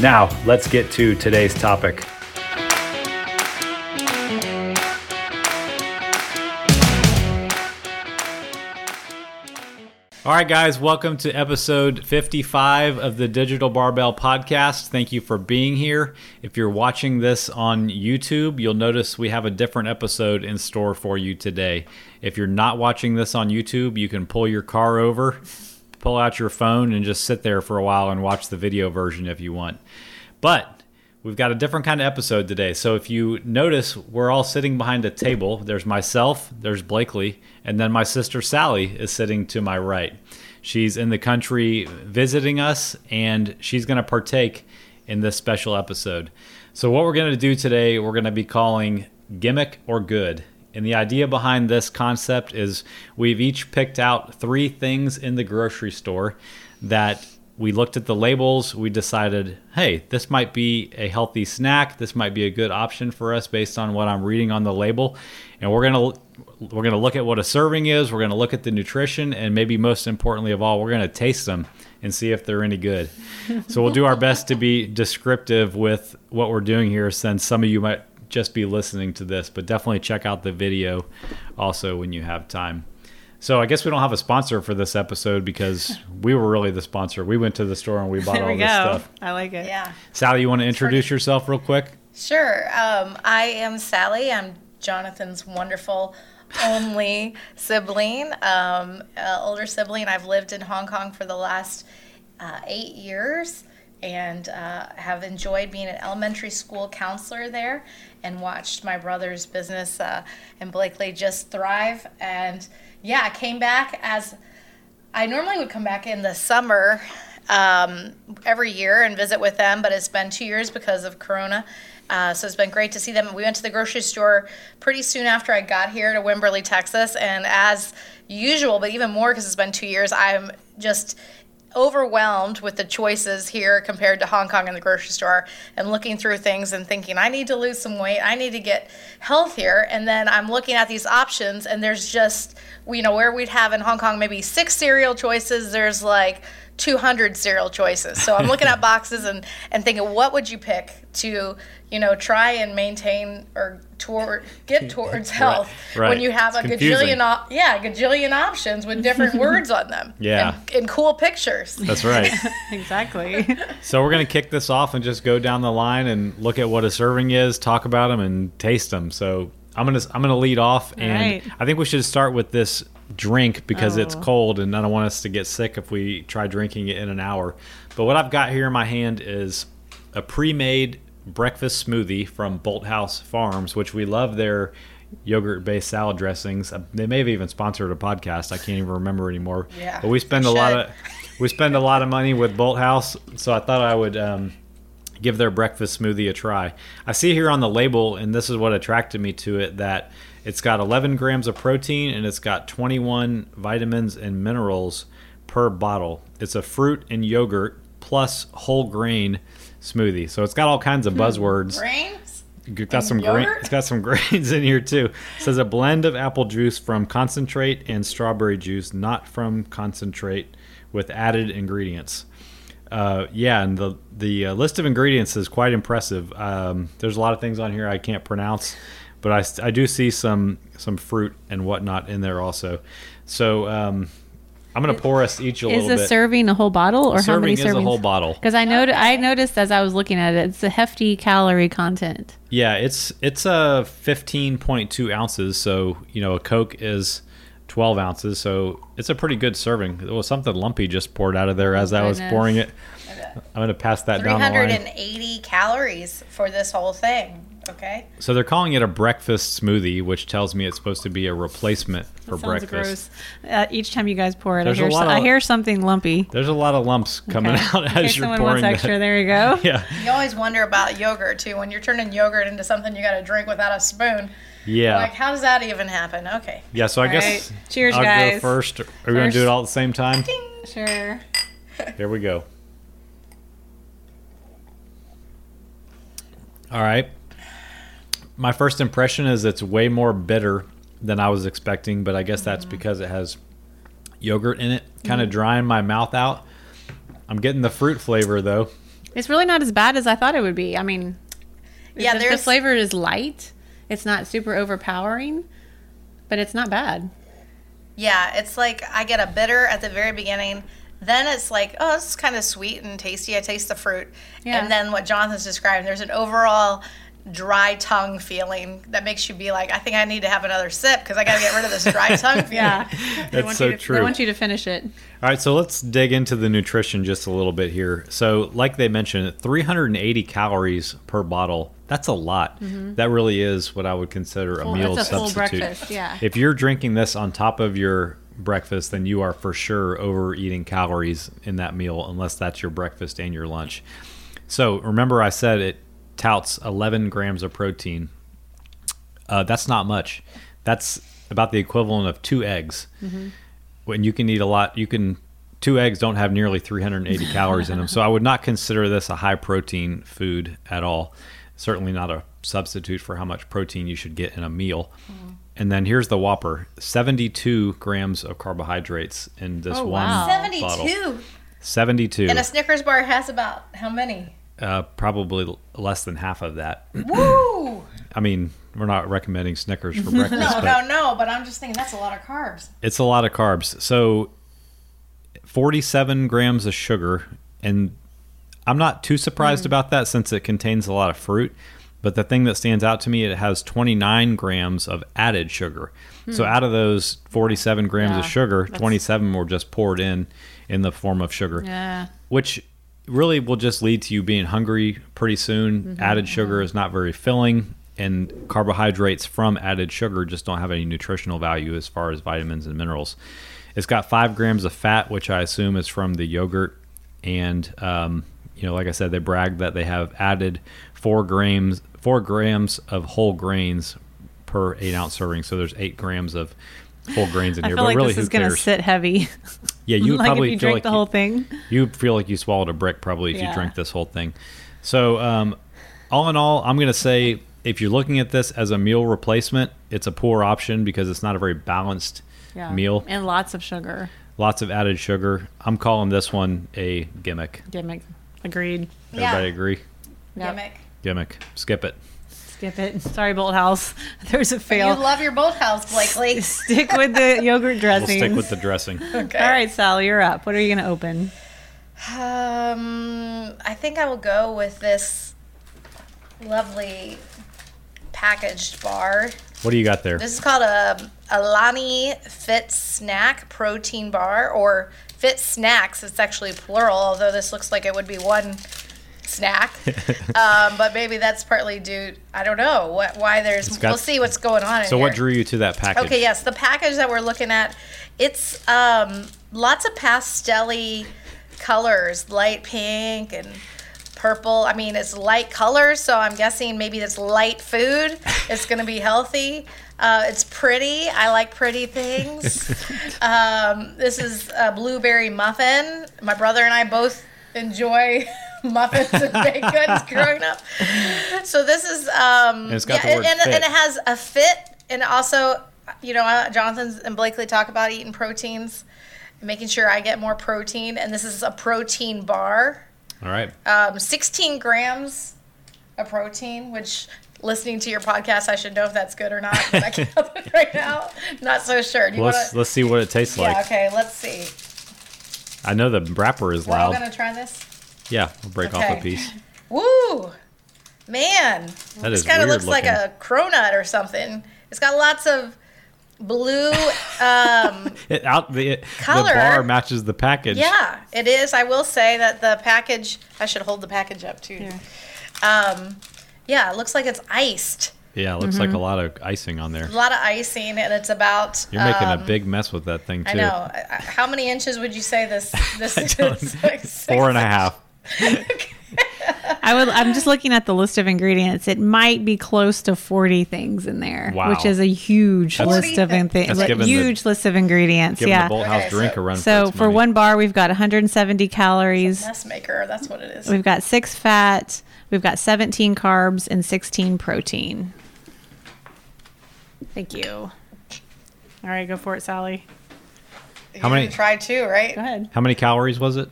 Now, let's get to today's topic. All right, guys, welcome to episode 55 of the Digital Barbell Podcast. Thank you for being here. If you're watching this on YouTube, you'll notice we have a different episode in store for you today. If you're not watching this on YouTube, you can pull your car over, pull out your phone, and just sit there for a while and watch the video version if you want. But We've got a different kind of episode today. So if you notice, we're all sitting behind a table. There's myself, there's Blakely, and then my sister Sally is sitting to my right. She's in the country visiting us, and she's going to partake in this special episode. So, what we're going to do today, we're going to be calling Gimmick or Good. And the idea behind this concept is we've each picked out three things in the grocery store that we looked at the labels. We decided, hey, this might be a healthy snack. This might be a good option for us based on what I'm reading on the label. And we're gonna we're gonna look at what a serving is. We're gonna look at the nutrition, and maybe most importantly of all, we're gonna taste them and see if they're any good. so we'll do our best to be descriptive with what we're doing here, since some of you might just be listening to this, but definitely check out the video also when you have time. So I guess we don't have a sponsor for this episode because we were really the sponsor. We went to the store and we bought all we this go. stuff. I like it. Yeah. Sally, you want to introduce yourself real quick? Sure. Um, I am Sally. I'm Jonathan's wonderful only sibling, um, uh, older sibling. I've lived in Hong Kong for the last uh, eight years and uh, have enjoyed being an elementary school counselor there and watched my brother's business uh, and Blakely just thrive. And yeah, I came back as I normally would come back in the summer um, every year and visit with them, but it's been two years because of Corona. Uh, so it's been great to see them. We went to the grocery store pretty soon after I got here to Wimberley, Texas, and as usual, but even more because it's been two years, I'm just overwhelmed with the choices here compared to Hong Kong in the grocery store and looking through things and thinking, I need to lose some weight, I need to get healthier. And then I'm looking at these options, and there's just, you know, where we'd have in Hong Kong maybe six cereal choices, there's like 200 cereal choices. So I'm looking at boxes and, and thinking, what would you pick to, you know, try and maintain or toward get towards health right. when you have It's a confusing. gajillion, op- yeah, gajillion options with different words on them. Yeah. And, and cool pictures. That's right. Exactly. so we're going to kick this off and just go down the line and look at what a serving is, talk about them, and taste them. So I'm gonna I'm gonna lead off, and right. I think we should start with this drink because it's Oh. cold, and I don't want us to get sick if we try drinking it in an hour. But what I've got here in my hand is a pre-made breakfast smoothie from Bolthouse Farms, which we love their yogurt-based salad dressings. Uh, They may have even sponsored a podcast. I can't even remember anymore. Yeah, but we spend a lot of we spend a lot of money with Bolthouse, so I thought I would. Um, give their breakfast smoothie a try. I see here on the label, and this is what attracted me to it, that it's got 11 grams of protein and it's got 21 vitamins and minerals per bottle. It's a fruit and yogurt plus whole grain smoothie. So it's got all kinds of buzzwords. Brains? It's got some grain. It's got some grains in here too. It says a blend of apple juice from concentrate and strawberry juice, not from concentrate, with added ingredients. Uh, yeah, and the the uh, list of ingredients is quite impressive. Um, there's a lot of things on here I can't pronounce, but I, I do see some some fruit and whatnot in there also. So um, I'm gonna pour us each a is little bit. Is a serving a whole bottle or how serving many is servings? a whole bottle. Because I know I noticed as I was looking at it, it's a hefty calorie content. Yeah, it's it's uh, a 15.2 ounces. So you know, a Coke is 12 ounces. So it's a pretty good serving. There was something lumpy just poured out of there oh as I was pouring it. I'm gonna pass that down the line. 380 calories for this whole thing. Okay. So they're calling it a breakfast smoothie, which tells me it's supposed to be a replacement for Sounds breakfast. gross. Uh, each time you guys pour it, There's a I hear, lot so- I hear something lumpy. There's a lot of lumps coming Okay. out In case as you're someone pouring wants extra, that. there you go. Yeah, You always wonder about yogurt too. When you're turning yogurt into something you got to drink without a spoon. yeah, Like, how does that even happen? Okay. yeah. So I All guess right. Cheers, I'll go first. Are we gonna do it all at the same time? Sure. Here we go. All right. My first impression is it's way more bitter than I was expecting, but I guess that's Mm-hmm. because it has yogurt in it, kind of drying my mouth out. I'm getting the fruit flavor though. It's really not as bad as I thought it would be. I mean, Yeah, the, the flavor is light. It's not super overpowering, but it's not bad. Yeah, it's like I get a bitter at the very beginning. Then it's like, oh, this is kind of sweet and tasty. I taste the fruit. Yeah. And then what Jonathan's describing, there's an overall dry tongue feeling that makes you be like, I think I need to have another sip because I got to get rid of this dry tongue feeling. Yeah. They That's want so you to, true. They want you to finish it. All right, so let's dig into the nutrition just a little bit here. So, like they mentioned, 380 calories per bottle. That's a lot. Mm-hmm. That really is what I would consider a meal it's a full substitute. breakfast, yeah. If you're drinking this on top of your breakfast, then you are for sure overeating calories in that meal, unless that's your breakfast and your lunch. So, remember, I said it touts 11 grams of protein. Uh, that's not much. That's about the equivalent of two eggs. When you can eat a lot, you can. Two eggs don't have nearly 380 calories in them, so I would not consider this a high protein food at all. Certainly not a substitute for how much protein you should get in a meal. And then here's the Whopper: 72 grams of carbohydrates in this Oh, one wow. bottle. 72. 72. And a Snickers bar has about how many? Uh, probably less than half of that. Woo! I mean, we're not recommending Snickers for breakfast, No, no, no, but I'm just thinking that's a lot of carbs. it's a lot of carbs. So, 47 grams of sugar, and I'm not too surprised Hmm. about that since it contains a lot of fruit. But the thing that stands out to me, it has 29 grams of added sugar. So out of those 47 grams Hmm. Yeah, of sugar, 27 were just poured in in the form of sugar Yeah. which really will just lead to you being hungry pretty soon. Mm-hmm. Added sugar is not very filling, and carbohydrates from added sugar just don't have any nutritional value as far as vitamins and minerals. It's got five grams of fat, which I assume is from the yogurt, and um, you know, like I said, they brag that they have added four grams four grams of whole grains per eight ounce serving. So there's eight grams of whole grains in I here. feel but like really, this is going to sit heavy. Yeah, you like probably if you feel drink like the you- whole thing. you feel like you swallowed a brick probably if you Yeah. drink this whole thing. So, um, all in all, I'm going to say if you're looking at this as a meal replacement, it's a poor option because it's not a very balanced Yeah. meal. And lots of sugar. Lots of added sugar. I'm calling this one a gimmick. Gimmick. Agreed. Everybody Yeah. agree? Yep. Gimmick. Gimmick. Skip it. Skip it. Sorry, Bolthouse. There's a fail. You love your Bolthouse, Blakely. Stick with the yogurt dressing. We'll dressing. stick with the dressing. Okay. All right, Sally, you're up. What are you going to open? Um, I think I will go with this lovely packaged bar. What do you got there? This is called a Alani Fit Snack Protein Bar or Fit Snacks. It's actually plural, although this looks like it would be one snack. um, but maybe that's partly due. I don't know what why there's. Got- we'll see what's going on. In So, what here. drew you to that package? Okay, yes, the package that we're looking at, it's um, lots of pastelly colors, light pink and purple. I mean, it's light colors, so I'm guessing maybe it's light food. It's going to be healthy. Uh, it's pretty. I like pretty things. um, this is a blueberry muffin. My brother and I both enjoy muffins and baked goods growing up. So this is um, And it's got the yeah, word and, fit. and it has a fit, and also, you know, uh, Jonathan and Blakely talk about eating proteins, making sure I get more protein, and this is a protein bar, All right. um, 16 grams of protein, which. Listening to your podcast, I should know if that's good or not. I can't right now. Not so sure. Do you Let's want to? let's see what it tastes Yeah. like. Okay. Let's see. I know the wrapper is We're loud. gonna try this. Yeah, we'll break off a piece. Woo! Man, That this kind of weird looks like a cronut or something. It's got lots of blue. Um, It out the it, the Color. bar matches the package. yeah, it is. I will say that the package. I should hold the package up too. Here. Um, Yeah, it looks like it's iced. Yeah, it looks like a lot of icing on there. A lot of icing, and it's about. You're making um, a big mess with that thing too. I know. I- I- How many inches would you say this? This is like six Four and a half. I would. I'm just looking at the list of ingredients. It might be close to 40 things in there, Wow. which is a huge That's- list of in- That's like, the- huge list of ingredients. Yeah. the Bolthouse Okay, drink so- a run. so its for money. one bar, we've got 170 calories. Mess maker. That's what it is. We've got six fat. We've got 17 carbs and 16 protein. Thank you. All right, go for it, Sally. How many- You try two, right? Go ahead. How many calories was it?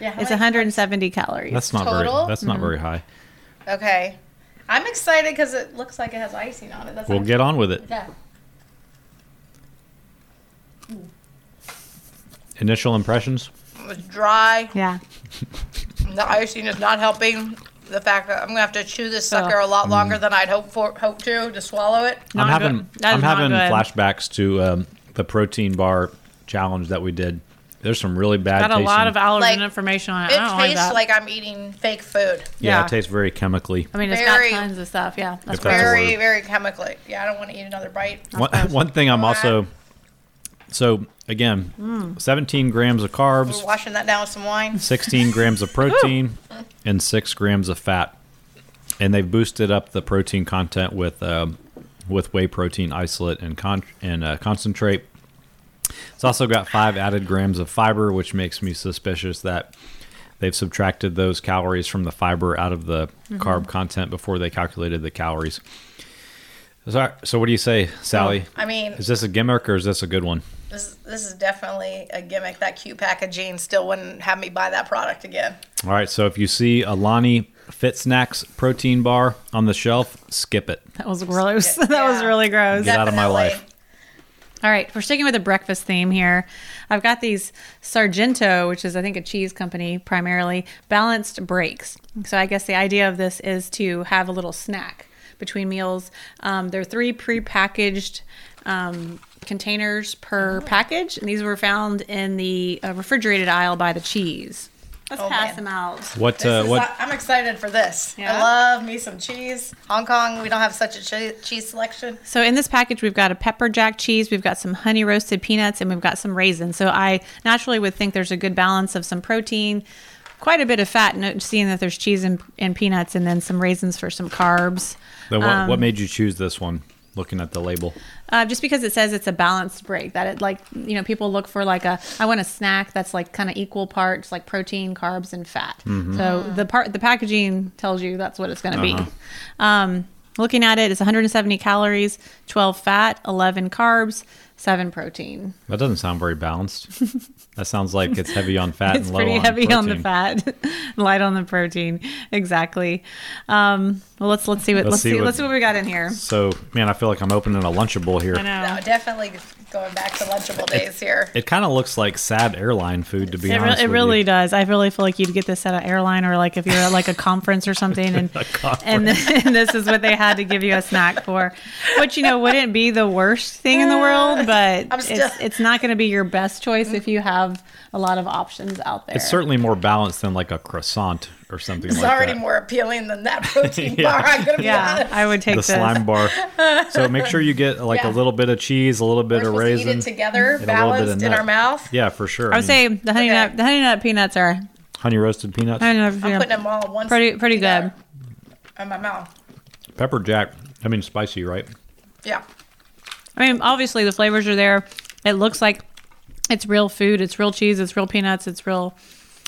Yeah. how It's many- 170 calories. That's not Total? very. That's not very high. Okay. I'm excited because it looks like it has icing on it. That's We'll get on with it. Yeah. Initial impressions. It was dry. yeah. The icing is not helping. The fact that I'm gonna have to chew this sucker Ugh. a lot longer Mm. than I'd hope for, hope to, to swallow it. I'm having. good. That I'm is not having good. flashbacks to um, the protein bar challenge that we did. There's some really bad. Got a lot of allergen Like, information on it. It I don't like tastes that. like I'm eating fake food. Yeah, yeah. it tastes very chemically. I mean, it's very- got tons of stuff. Yeah, that's If that's gross. Very, word. very chemically. Yeah, I don't want to eat another bite. One, one thing I'm also. So again, Mm. 17 grams of We're carbs, washing that down with some wine. 16 grams of protein, and six grams of fat, and they've boosted up the protein content with um, with whey protein isolate and con- and uh, concentrate. It's also got five added grams of fiber, which makes me suspicious that they've subtracted those calories from the fiber out of the Mm-hmm. carb content before they calculated the calories. So, so what do you say, Sally? I mean, Is this a gimmick or is this a good one? this this is definitely a gimmick. That cute packaging still wouldn't have me buy that product again. All right, so if you see a Alani Fit Snacks protein bar on the shelf, skip it. That was gross. Yeah. that was really gross. Get out of my life. All right, we're sticking with the breakfast theme here. I've got these Sargento, which is I think a cheese company primarily, balanced breaks. So I guess the idea of this is to have a little snack between meals. Um, they're three prepackaged um, containers per package, and these were found in the uh, refrigerated aisle by the cheese. Let's Oh, pass man. them out. What This uh, is, what I'm excited for this. Yeah? I love me some cheese. Hong Kong, we don't have such a cheese selection. So in this package, we've got a pepper jack cheese, we've got some honey roasted peanuts, and we've got some raisins. So I naturally would think there's a good balance of some protein, quite a bit of fat, no- seeing that there's cheese and, and peanuts, and then some raisins for some carbs. then what, Um, what made you choose this one? Looking at the label, Uh, just because it says it's a balanced break, that it like you know people look for like a I want a snack that's like kind of equal parts like protein, carbs, and fat. So the part the packaging tells you that's what it's going to Uh-huh. be. Um, looking at it, it's 170 calories, 12 fat, 11 carbs, seven protein. that doesn't sound very balanced. that sounds like it's heavy on fat It's and low pretty on heavy on the fat, light on the protein. Exactly. Um, well, let's let's see what Let's let's, see see, what- let's see what we got in here. So, man, I feel like I'm opening a Lunchable here. I know. No, definitely going back to Lunchable days here. It kind of looks like sad airline food, to be It, re- honest. it with really you. does. I really feel like you'd get this at an airline or like if you're at like a conference or something, and A conference. and, and this is what they had to give you a snack for, which you know wouldn't be the worst thing in the world, but still- it's it's not going to be your best choice if you have a lot of options out there. It's certainly more balanced than like a croissant or something It's like already that. more appealing than that protein Yeah. bar. I'm gonna be yeah, honest. I would take the this. slime bar. So make sure you get like Yeah. a little bit of cheese, a little bit We're of supposed to eat raisin, it together, a little bit balanced in our mouth. Yeah, for sure. I would mm. say the honey Okay. nut the honey nut peanuts are honey roasted peanuts, honey nut I'm peanut- putting them all in one. pretty pretty good. In my mouth. pepper jack. I mean, spicy, right? Yeah. I mean, obviously the flavors are there. It looks like it's real food. It's real cheese. It's real peanuts. It's real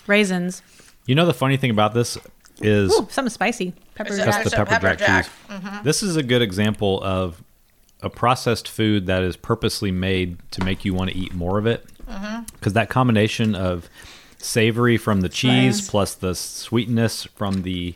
raisins. You know the funny thing about this is Ooh, something spicy. Pepper There's just jack. the pepper, pepper jack, jack. cheese. Mm-hmm. This is a good example of a processed food that is purposely made to make you want to eat more of it. Mm-hmm. Because that combination of savory from the cheese Yes. plus the sweetness from the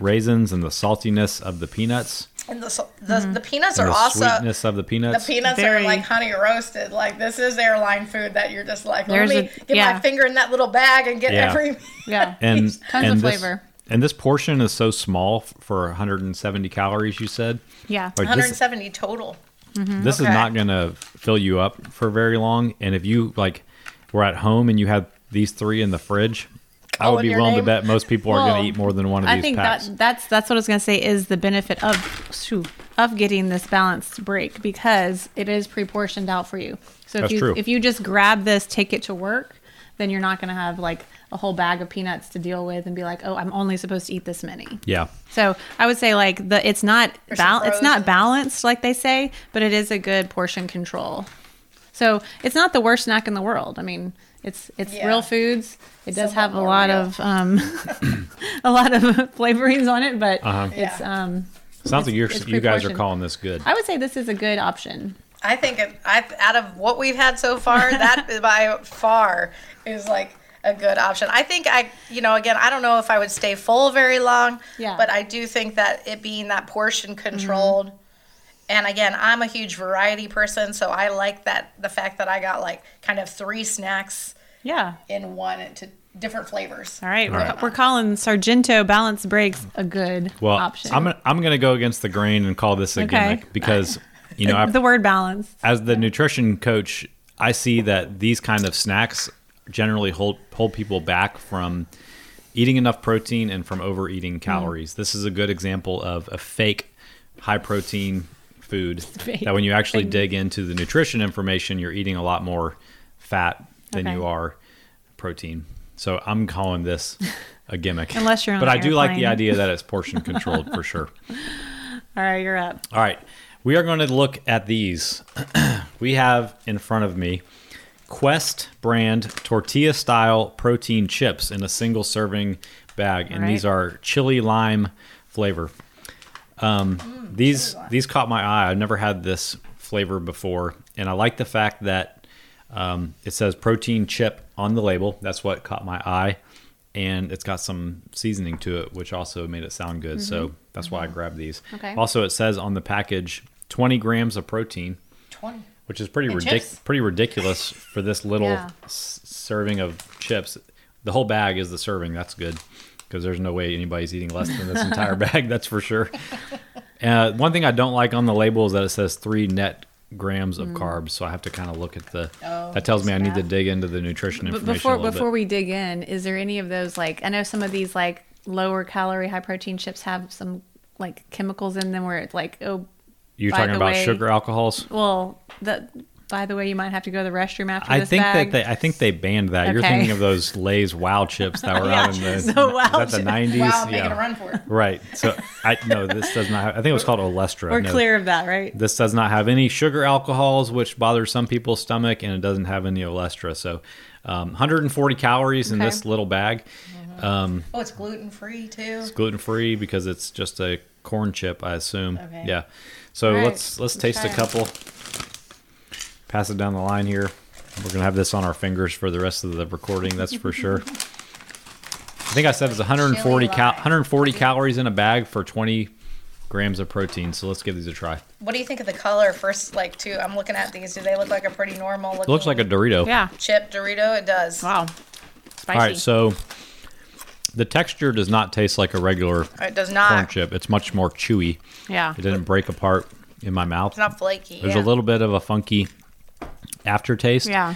raisins and the saltiness of the peanuts And the so- the, mm-hmm. the peanuts and are the also sweetness of the peanuts. the peanuts. peanuts Very- are like honey roasted. Like this is airline food that you're just like, There's let me a- get yeah. my finger in that little bag and get Yeah. every. Yeah. and Tons and of this, flavor. And this portion is so small for 170 calories. You said. Yeah. Like, this, 170 total. Mm-hmm. this is not going to fill you up for very long. And if you like were at home and you had these three in the fridge, call I would be your willing name. to bet most people are going to eat more than one of I these think packs. that that's that's what I was gonna say is the benefit of shoo, of getting this balanced break because it is pre-portioned out for you. So if That's you true. if you just grab this, take it to work, then you're not gonna have like a whole bag of peanuts to deal with and be like, oh, I'm only supposed to eat this many. yeah. So I would say like the it's not bal- it's not balanced like they say, but it is a good portion control. So it's not the worst snack in the world. I mean, it's it's Yeah. real foods. It does Somewhat have a lot real. of um, a lot of flavorings on it, but Uh-huh. it's Yeah. um. Sounds like you're, it's you guys are calling this good. I would say this is a good option. I think it, I, out of what we've had so far, that by far is like a good option. I think I, you know, again, I don't know if I would stay full very long, Yeah. but I do think that it being that portion controlled. And again, I'm a huge variety person, so I like that the fact that I got like kind of three snacks Yeah. in one to different flavors. All right. All We're, we're calling Sargento Balance Breaks a good well, option. I'm gonna, I'm going to go against the grain and call this a Okay. gimmick because you know I've, the word balance. as the nutrition coach, I see that these kind of snacks generally hold hold people back from eating enough protein and from overeating mm-hmm. calories. This is a good example of a fake high protein food Fake. that when you actually Fake. dig into the nutrition information, you're eating a lot more fat than Okay. you are protein. So I'm calling this a gimmick. Unless you're on but I do like the idea that it's portion controlled for sure. All right, you're up. All right. We are going to look at these. we have in front of me Quest brand tortilla style protein chips in a single serving bag. And Right. these are chili lime flavor. Um, these these caught my eye. I've never had this flavor before, and I like the fact that um, it says protein chip on the label. That's what caught my eye, and it's got some seasoning to it, which also made it sound good. So that's why I grabbed these. Mm-hmm. Okay. Also, it says on the package 20 grams of protein, 20. which is pretty And ridic- chips? pretty ridiculous for this little Yeah. s- serving of chips. The whole bag is the serving. That's good because there's no way anybody's eating less than this entire bag. That's for sure. Uh, one thing I don't like on the label is that it says three net grams of carbs. So I have to kind of look at the. Oh, that tells me I need to dig into the nutrition But information before a before bit. we dig in, is there any of those like I know some of these like lower calorie, high protein chips have some like chemicals in them where it's like oh You're talking the about way- sugar alcohols. well that by the way you might have to go to the restroom after I this think bag. that they. I think they banned that. You're thinking of those Lay's Wow chips that were out in the. so Wow the 90s? Wow, yeah. making a run for it. Right. So I no, this does not. Have, I think it was called Olestra. We're No. clear of that, right? This does not have any sugar alcohols, which bothers some people's stomach, and it doesn't have any Olestra. So, um, 140 calories in this little bag. Um, Oh, it's gluten free too. it's gluten free because it's just a corn chip, I assume. Okay. Yeah. So All right, let's let's let's taste a try 'em. Couple. Pass it down the line here. We're gonna have this on our fingers for the rest of the recording. That's for sure. I think I said it's 140 cal- 140 calories in a bag for 20 grams of protein. So let's give these a try. What do you think of the color first? Like, too, I'm looking at these. Do they look like a pretty normal looking It looks like a Dorito. Yeah. chip Dorito? It does. Wow. Spicy. All right, so the texture does not taste like a regular It does corn not. chip. It's much more chewy. yeah. It didn't break apart in my mouth. It's not flaky. There's yeah. a little bit of a funky aftertaste. Yeah.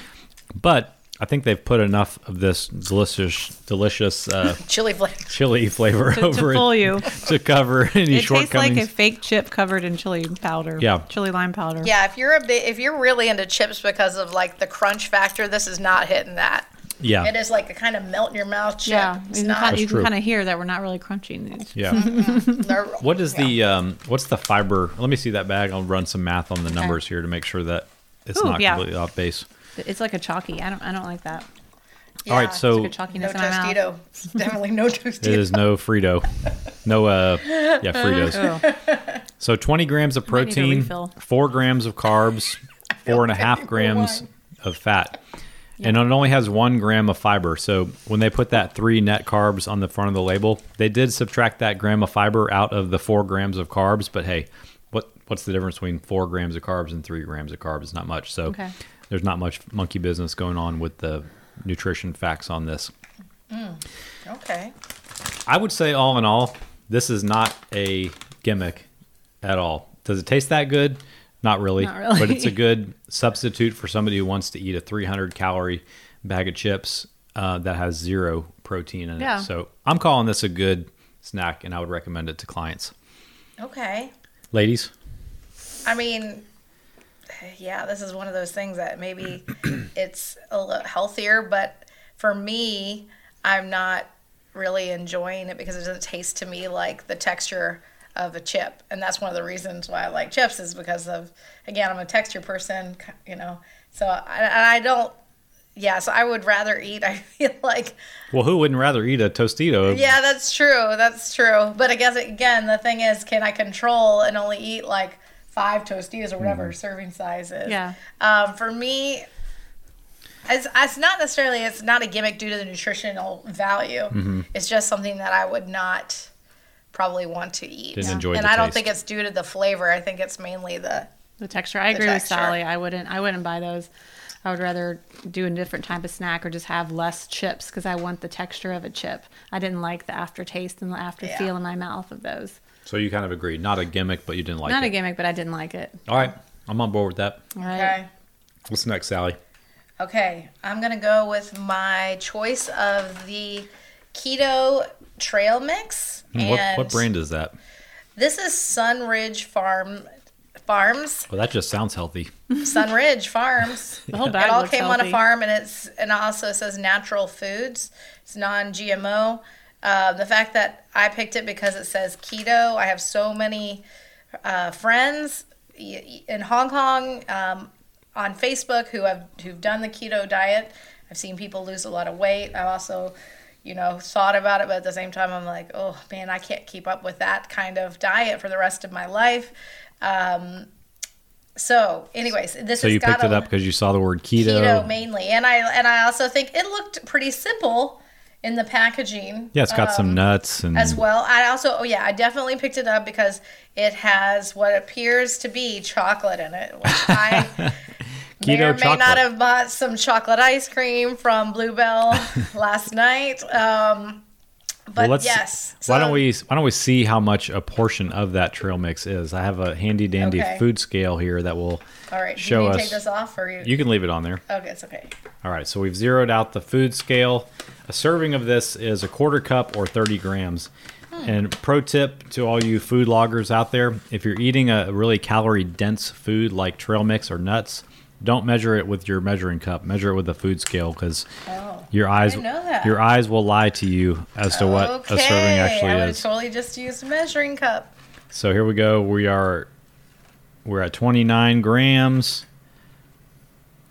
But I think they've put enough of this delicious, delicious uh, chili flavor. chili flavor To, to over fool it you. to cover any It tastes like a fake chip covered in chili powder. Yeah. Chili lime powder. Yeah, if you're a bit, if you're really into chips because of like the crunch factor, this is not hitting that. yeah, It is like a kind of melt in your mouth chip. Yeah. It's You can, not. kind, you That's can kind of hear that we're not really crunching these. yeah. they're- What is yeah. the um, what's the fiber? Let me see that bag. I'll run some math on the numbers here to make sure that it's Ooh, not yeah. completely off base. It's like a chalky. I don't. I don't like that. All right, so It's like a no chalkiness in my mouth. Tostito. Definitely no It Tostito. is no Frito. No, uh, yeah, Fritos. Oh. So 20 grams of Might need a protein, four grams of carbs, four and a half for grams wine. of fat. And it only has one gram of fiber. So when they put that three net carbs on the front of the label, they did subtract that gram of fiber out of the four grams of carbs. But hey, what what's the difference between four grams of carbs and three grams of carbs? It's not much. So Okay. there's not much monkey business going on with the nutrition facts on this. Okay. I would say, all in all, this is not a gimmick at all. Does it taste that good? Not really. Not really. But it's a good substitute for somebody who wants to eat a 300 calorie bag of chips uh, that has zero protein in Yeah. it. So I'm calling this a good snack, and I would recommend it to clients. Okay. Ladies, I mean, yeah, this is one of those things that maybe it's a little healthier, but for me, I'm not really enjoying it because it doesn't taste to me like the texture of a chip. And that's one of the reasons why I like chips is because of, again, I'm a texture person, you know, so I, and I don't, yeah, so I would rather eat, I feel like, well, who wouldn't rather eat a Tostito? yeah, that's true. That's true. But I guess again, the thing is, can I control and only eat like five Tostitos or whatever serving size is? Yeah. Um, for me, it's, it's not necessarily it's not a gimmick due to the nutritional value. It's just something that I would not probably want to eat. Didn't enjoy and the I don't taste. think it's due to the flavor. I think it's mainly the The texture. I The agree with. Sally. I wouldn't. I wouldn't buy those. I would rather do a different type of snack or just have less chips because I want the texture of a chip. I didn't like the aftertaste and the after Yeah. feel in my mouth of those. So you kind of agreed. Not a gimmick, but you didn't like it. Not it. a gimmick, but I didn't like it. All right. I'm on board with that. All right. okay. What's next, Sally? Okay, I'm gonna go with my choice of the keto trail mix. Hmm, What, And what brand is that? This is Sunridge Farm Farms. Well, that just sounds healthy. Sunridge Farms. The whole bag it all looks came on a healthy. farm, and it's and it also says natural foods. It's non-GMO. Uh, the fact that I picked it because it says keto. I have so many uh, friends in Hong Kong um, on Facebook who have who've done the keto diet. I've seen people lose a lot of weight. I've also, you know, thought about it, but at the same time, I'm like, oh man, I can't keep up with that kind of diet for the rest of my life. Um, so, anyways, this So you picked it up because you saw the word keto. keto mainly, and I and I also think it looked pretty simple in the packaging. yeah, it's got um, some nuts and as well. I also, oh yeah, I definitely picked it up because it has what appears to be chocolate in it, which I may or may chocolate. not have bought some chocolate ice cream from Blue Bell last night. Um, but Well, let's- yes, why don't we why don't we see how much a portion of that trail mix is? I have a handy dandy Okay. food scale here that will All right, show us- take this off or you? you can leave it on there. okay, it's okay. All right, so we've zeroed out the food scale. A serving of this is a quarter cup or 30 grams. Hmm. And pro tip to all you food loggers out there if you're eating a really calorie dense food like trail mix or nuts, don't measure it with your measuring cup. Measure it with a food scale because Oh, your eyes didn't know that. your eyes will lie to you as to what a serving actually I would have totally just used a measuring cup. So here we go. We are we're at 29 grams.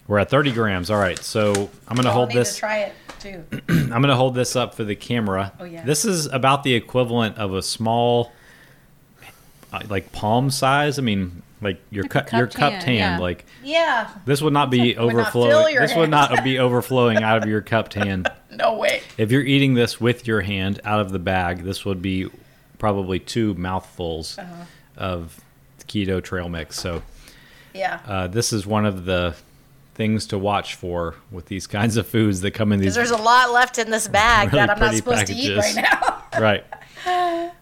We're at 30 grams. All right. So I'm going to I'll hold this to try it too. I'm going to hold this up for the camera. Oh, yeah. This is about the equivalent of a small uh, like palm size. I mean, like your Like a cup your cupped cupped hand, hand yeah. like Yeah, this would not be overflowing. This would not be overflowing out of your cupped hand. no way. If you're eating this with your hand out of the bag, this would be probably two mouthfuls Uh-huh. of keto trail mix. So Yeah. uh, this is one of the things to watch for with these kinds of foods that come in these there's a lot left in this bag Really that I'm not supposed to eat right now. right.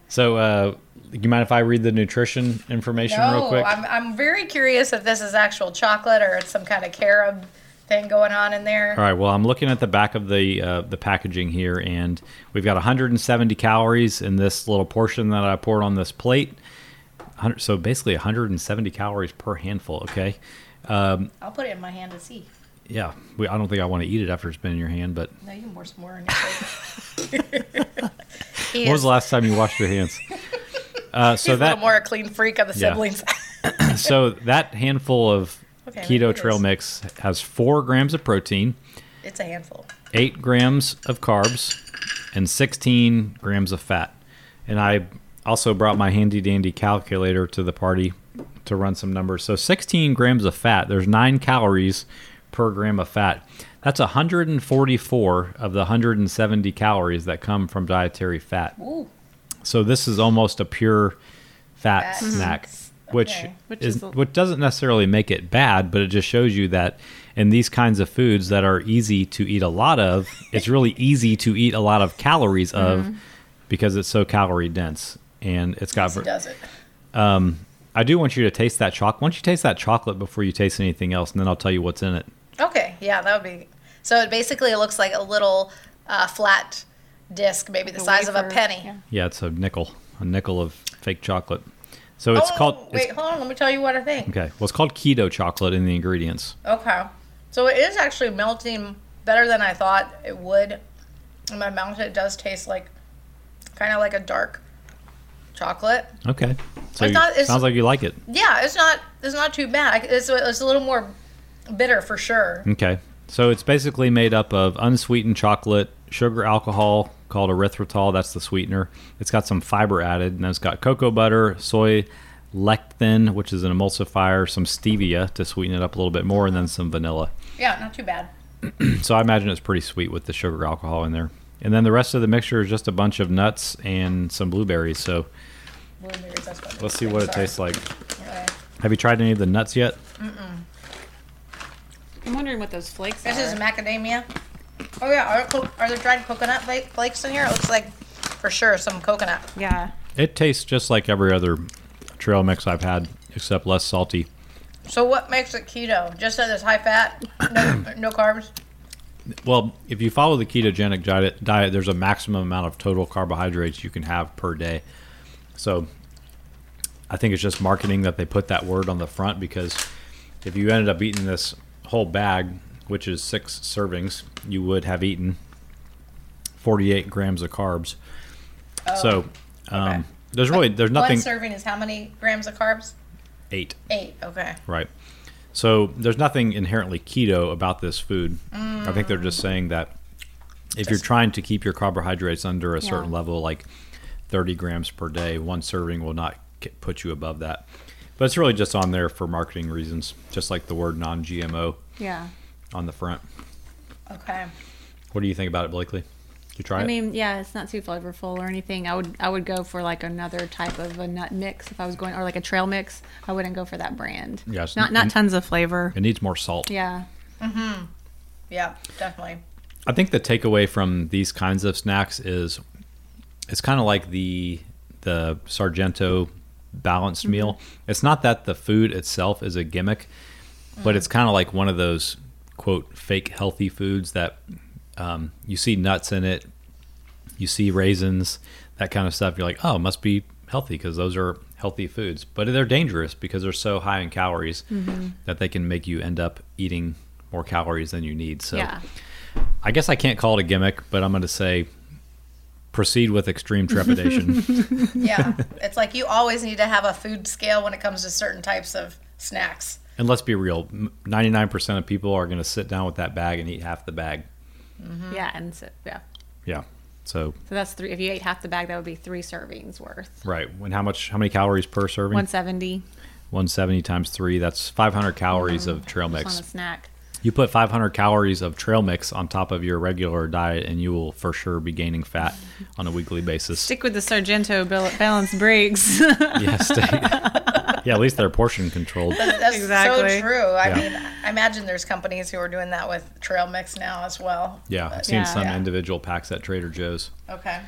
So, uh, you mind if I read the nutrition information real quick? I'm, I'm very curious if this is actual chocolate or it's some kind of carob thing going on in there. All right. Well, I'm looking at the back of the uh, the packaging here, and we've got 170 calories in this little portion that I poured on this plate. So basically, 170 calories per handful. Okay. I'll put it in my hand to see. Yeah. We, I don't think I want to eat it after it's been in your hand, but No, you can pour some more in your He when was the last time you washed your hands? Uh, so he's a that little more a clean freak of the Yeah. siblings. so that handful of Okay, keto trail mix has four grams of protein. it's a handful. 8 grams of carbs and 16 grams of fat. And I also brought my handy dandy calculator to the party to run some numbers. So 16 grams of fat, there's 9 calories per gram of fat. That's 144 of the 170 calories that come from dietary fat. Ooh. So this is almost a pure fat Fat. Snack, which Okay. Which is is a- which doesn't necessarily make it bad, but it just shows you that in these kinds of foods that are easy to eat a lot of, it's really easy to eat a lot of calories of Mm-hmm. because it's so calorie dense and it's got. Yes, it does it. I do want you to taste that chocolate. Why don't you taste that chocolate before you taste anything else, and then I'll tell you what's in it. Okay, yeah, that would be. So it basically looks like a little uh, flat disc, maybe the The size of a penny. yeah. Yeah, it's a nickel, a nickel of fake chocolate. So it's oh, called. Wait, It's, hold on. Let me tell you what I think. okay, well, it's called keto chocolate in the ingredients. Okay. So it is actually melting better than I thought it would. In my mouth, it does taste like kind of like a dark chocolate. Okay, so It's not- it's- sounds like you like it. Yeah, it's not it's not too bad. It's a, it's a little more bitter for sure. Okay. So it's basically made up of unsweetened chocolate, sugar alcohol called erythritol, that's the sweetener. It's got some fiber added, and then it's got cocoa butter, soy lecithin, which is an emulsifier, some stevia to sweeten it up a little bit more, and then some vanilla. Yeah, not too bad. So I imagine it's pretty sweet with the sugar alcohol in there. And then the rest of the mixture is just a bunch of nuts and some blueberries. So Blueberries, that's what let's see what it tastes like. Okay. Have you tried any of the nuts yet? I'm wondering what those flakes This are. This is macadamia. Oh yeah, are, co- are there dried coconut flakes in here? It looks like for sure some coconut. yeah. It tastes just like every other trail mix I've had, except less salty. So what makes it keto? Just that it's high fat, no, no carbs. Well, if you follow the ketogenic diet, diet, there's a maximum amount of total carbohydrates you can have per day. So I think it's just marketing that they put that word on the front because if you ended up eating this whole bag, which is six servings, you would have eaten 48 grams of carbs. so um, okay. there's really there's nothing One serving is how many grams of carbs? eight. Eight. Okay. Right. So there's nothing inherently keto about this food. I think they're just saying that if you're trying to keep your carbohydrates under a certain Yeah. level, like 30 grams per day, one serving will not put you above that. But it's really just on there for marketing reasons, just like the word non-GMO Yeah. on the front. Okay. What do you think about it, Blakely? You try I it? mean, yeah, it's not too flavorful or anything. I would I would go for like another type of a nut mix if I was going or like a trail mix. I wouldn't go for that brand. Yeah, Not not and- tons of flavor. it needs more salt. Yeah. Mhm. Yeah, definitely. I think the takeaway from these kinds of snacks is it's kind of like the the Sargento balanced Mm-hmm. meal. It's not that the food itself is a gimmick, but it's kind of like one of those quote fake healthy foods that um, you see nuts in it, you see raisins, that kind of stuff. You're like, oh, it must be healthy because those are healthy foods, but they're dangerous because they're so high in calories Mm-hmm. that they can make you end up eating more calories than you need. So. Yeah. I guess I can't call it a gimmick, but I'm going to say proceed with extreme trepidation. Yeah, it's like you always need to have a food scale when it comes to certain types of snacks. and let's be real 99% of people are going to sit down with that bag and eat half the bag. Mm-hmm. Yeah, and so yeah. Yeah. So, So that's three. If you ate half the bag, that would be three servings worth. right. When how much, how many calories per serving? One seventy 170 times three. That's 500 calories mm-hmm. of trail mix. on a mix. snack. You put 500 calories of trail mix on top of your regular diet, and you will for sure be gaining fat on a weekly basis. Stick with the Sargento bal- balanced breaks. yes. yeah. At least they're portion controlled. That's Exactly. so true. I Yeah. mean, I imagine there's companies who are doing that with trail mix now as well. Yeah. I've seen Yeah. some Yeah. individual packs at Trader Joe's. Okay.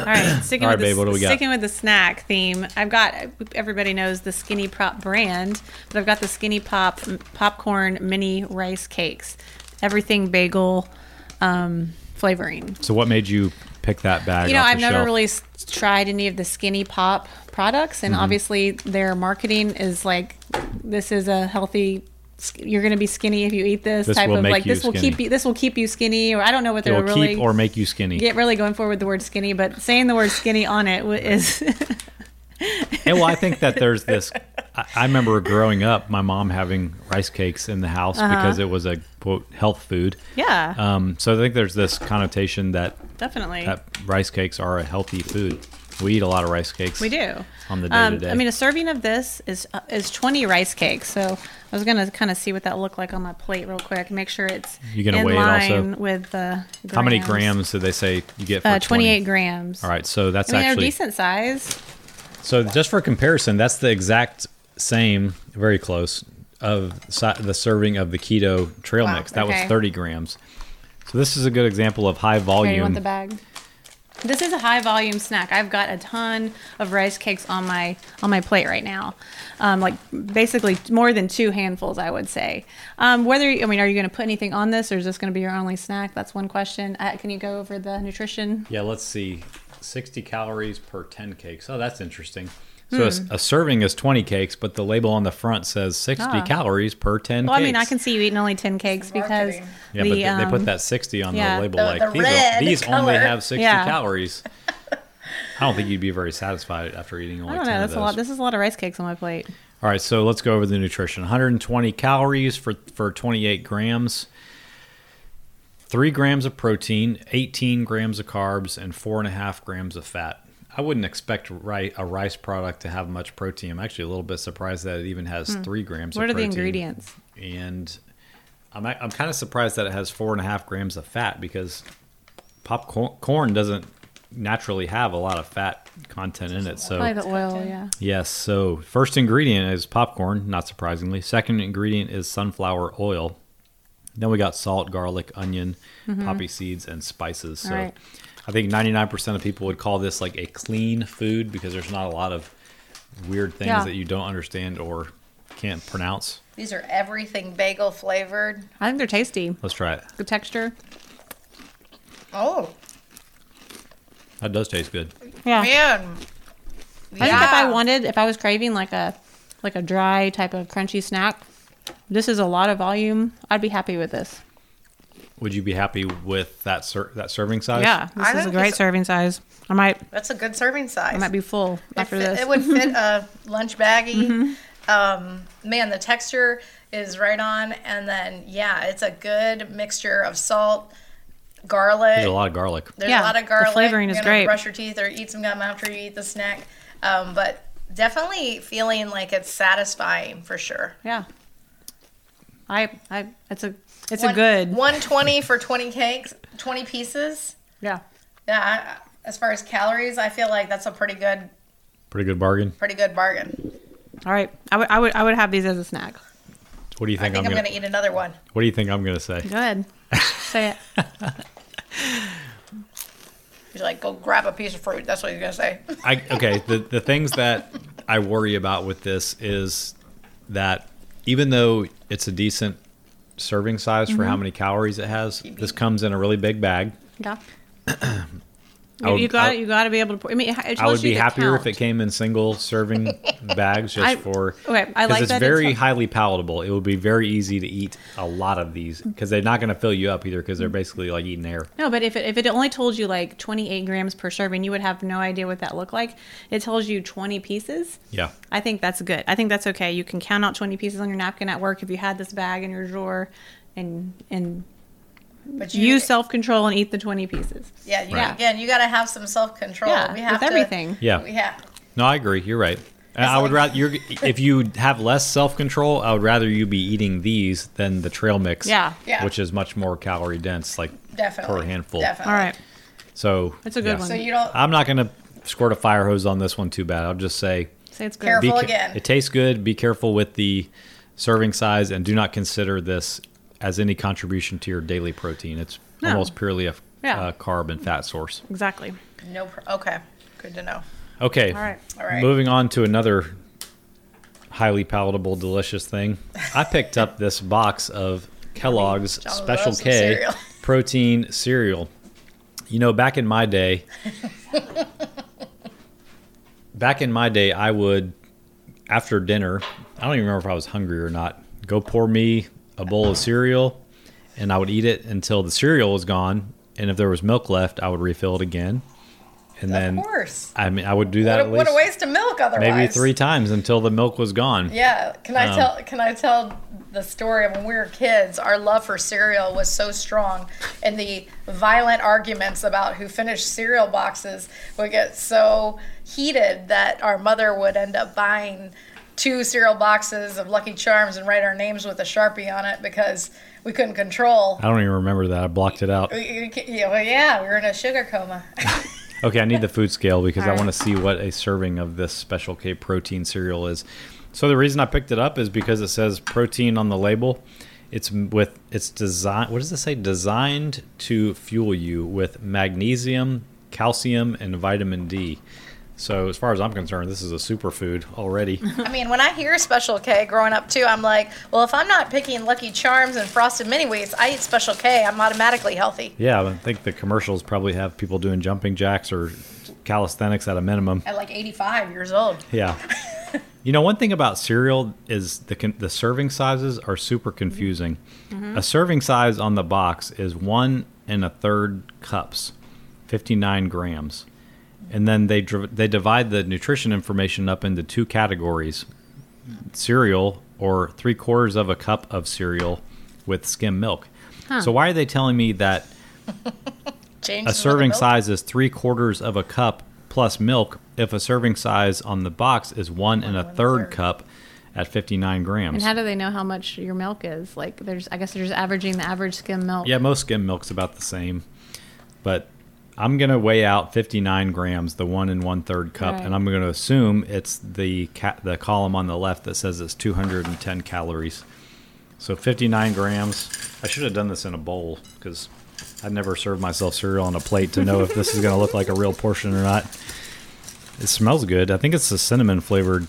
All right, sticking All right, with the, babe, what do we got? sticking with the snack theme. I've got everybody knows the Skinny Pop brand, but I've got the Skinny Pop popcorn mini rice cakes, everything bagel um, flavoring. So, what made you pick that bag? You know, I've never shelf? really tried any of the Skinny Pop products, Mm-hmm. and obviously their marketing is like, this is a healthy. You're going to be skinny if you eat this, This type of like this will skinny. keep you this will keep you skinny or I don't know what they're really keep or make you skinny. get really going forward with the word skinny, but saying the word skinny on it is And well, I think that there's this. I, I remember growing up, my mom having rice cakes in the house Uh-huh. because it was a quote health food. yeah, Um, so I think there's this connotation that definitely. that rice cakes are a healthy food. We eat a lot of rice cakes. We do. on the Um, day-to-day. I mean, a serving of this is uh, is 20 rice cakes. So I was gonna kind of see what that looked like on my plate real quick. Make sure it's You're gonna in weigh it also? with the How many grams did they say you get for Uh, 20? 28 grams. All right, so that's I mean, actually decent size. so just for comparison, that's the exact same, very close of the serving of the keto trail Wow, mix. That okay. was 30 grams. So this is a good example of high Okay, volume. you want the bag? This is a high volume snack. I've got a ton of rice cakes on my on my plate right now, um, like basically more than two handfuls, I would say. Um, whether I mean, are you going to put anything on this, or is this going to be your only snack? That's one question. Uh, can you go over the nutrition? Yeah, let's see. 60 calories per 10 cakes. Oh, that's interesting. So a serving is 20 cakes, but the label on the front says 60 Ah. calories per 10 Well, I mean, I can see you eating only ten cakes because. Yeah, the, but they, they um, put that 60 on yeah. the label The- like the these, are, these only have 60 Yeah. calories. I don't think you'd be very satisfied after eating only I don't 10 know. of That's those. a lot. This is a lot of rice cakes on my plate. All right, so let's go over the nutrition. 120 calories for for 28 grams. Three grams of protein, 18 grams of carbs, and four and a half grams of fat. I wouldn't expect ri- a rice product to have much protein. I'm actually a little bit surprised that it even has three grams. Hmm. What of are the ingredients? And I'm I'm kind of surprised that it has four and a half grams of fat because popcorn corn doesn't naturally have a lot of fat content in it. So Probably the oil. Yeah. Yes. So first ingredient is popcorn, not surprisingly. Second ingredient is sunflower oil. Then we got salt, garlic, onion, poppy seeds, and spices. So Mm-hmm. All right. I think 99% of people would call this like a clean food because there's not a lot of weird things Yeah. that you don't understand or can't pronounce. These are everything bagel flavored. I think they're tasty. Let's try it. Good texture. Oh That does taste good. Yeah. man! I think if I wanted, if I was craving like a like a dry type of crunchy snack, this is a lot of volume. I'd be happy with this. Would you be happy with that ser- that serving size? Yeah, this I is a great serving size. I might that's a good serving size. I might be full It after fit- this. It would fit a lunch baggie. Mm-hmm. Um, man, the texture is right on, and then yeah, it's a good mixture of salt, garlic. There's a lot of garlic. There's Yeah, a lot of garlic. the flavoring You're is great. Brush your teeth or eat some gum after you eat the snack. Um, but definitely feeling like it's satisfying for sure. yeah. I I it's a it's One- a good 120 for 20 cakes, 20 pieces. yeah. Yeah, I, as far as calories, I feel like that's a pretty good, Pretty good bargain. pretty good bargain. All right, I would I would I would have these as a snack. What do you I think, think I'm, I'm gonna, gonna eat another one. What do you think I'm going to say? Go ahead, Say it. He's like, go grab a piece of fruit. That's what he's gonna say. I okay. The the things that I worry about with this is that even though it's a decent serving size for Mm-hmm. how many calories it has, this comes in a really big bag. Yeah. Would- you got I- you got to be able to. pour- I mean, I would be happier if it came in single serving bags just I- for okay, I like it's that it's very a- highly palatable. It would be very easy to eat a lot of these because they're not going to fill you up either because they're mm-hmm. basically like eating air. No, but if it, if it only told you like 28 grams per serving, you would have no idea what that looked like. It tells you 20 pieces. Yeah. I think that's good. I think that's okay. You can count out 20 pieces on your napkin at work if you had this bag in your drawer and and But you, use self control and eat the 20 pieces. yeah, you, Right. again, you got to have some self control. Yeah, we have with to, everything. Yeah. We have. No, I agree. You're right. And I would like- rather you're if you have less self control, I would rather you be eating these than the trail mix. Yeah. Yeah. Which is much more calorie dense, like Definitely. per handful. Definitely. All right. So That's a good one. So you don't. I'm not gonna squirt a fire hose on this one too bad. I'll just say Say it's good. Careful. be ca- again. It tastes good. Be careful with the serving size, and do not consider this as any contribution to your daily protein. It's No. almost purely a Yeah. uh, carb and fat source. Exactly. No. Pro- okay. Good to know. Okay. All right. All right. Moving on to another highly palatable, delicious thing. I picked up this box of Kellogg's John Special K cereal. protein cereal. You know, back in my day, back in my day, I would, after dinner, I don't even remember if I was hungry or not, go pour me a bowl of cereal and I would eat it until the cereal was gone. And if there was milk left, I would refill it again. And then, of course. I mean, I would do that What a, at what a waste of milk otherwise. maybe three times until the milk was gone. Yeah. Can I Um, tell? Can I tell the story of when we were kids? Our love for cereal was so strong, and the violent arguments about who finished cereal boxes would get so heated that our mother would end up buying two cereal boxes of Lucky Charms and write our names with a sharpie on it because we couldn't control. I don't even remember that. I blocked it out. We- we ca- Yeah, well, yeah, we were in a sugar coma. Okay, I need the food scale because I right. want to see what a serving of this Special K protein cereal is. So the reason I picked it up is because it says protein on the label. It's with it's design. What does it say? Designed to fuel you with magnesium, calcium, and vitamin D. So, as far as I'm concerned, this is a superfood already. I mean, when I hear Special K growing up too, I'm like, well, if I'm not picking Lucky Charms and Frosted Mini Wheats, I eat Special K. I'm automatically healthy yeah, I think the commercials probably have people doing jumping jacks or calisthenics at a minimum. at like 85 years old. Yeah. you know, one thing about cereal is the con- the serving sizes are super confusing. Mm-hmm. A serving size on the box is one and a third cups, 59 grams. And then they they divide the nutrition information up into two categories: cereal or three quarters of a cup of cereal with skim milk. So why are they telling me that a serving size is three quarters of a cup plus milk if a serving size on the box is one and a One and a third third. cup at 59 grams. And how do they know how much your milk is? Like, there's, I guess they're just averaging the average skim milk. yeah, most skim milk's about the same, but I'm gonna weigh out 59 grams, the one and one third cup, Right. and I'm gonna assume it's the ca- the column on the left that says it's 210 calories. So 59 grams. I should have done this in a bowl because I'd never served myself cereal on a plate to know if this is gonna look like a real portion or not. It smells good. I think it's the cinnamon flavored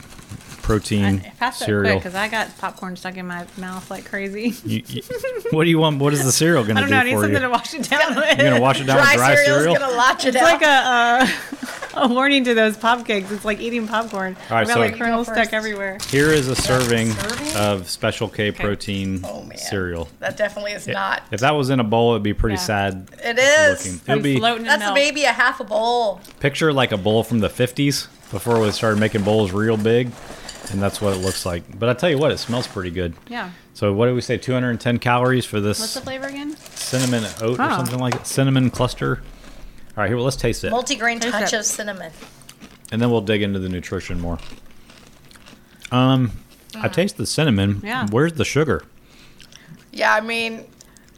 protein I, pass cereal. because I got popcorn stuck in my mouth like crazy. You- you- what do you want? What is the cereal going I to don't do know. I need for you? something to wash it down with. You're going to wash it down Dry, with dry cereal? gonna latch it It's out. like a, uh, a warning to those pop cakes. It's like eating popcorn. All right, I've got so- like kernels stuck everywhere. Here is a serving, serving? of Special K protein oh man, cereal. That definitely is not. If that was in a bowl, it'd be pretty Yeah. sad It is. looking. It It'd be floating in That's milk. maybe a half a bowl. picture like a bowl from the 50s before we started making bowls real big, and that's what it looks like. But I tell you what, it smells pretty good. Yeah. So what did we say? 210 calories for this. What's this the flavor again? cinnamon oat or Oh. something like it. Cinnamon cluster. All right, here, well, let's taste it, Multigrain Taste touch it. of cinnamon. and then we'll dig into the nutrition more. Um, I taste the cinnamon. Yeah. Where's the sugar? Yeah, I mean,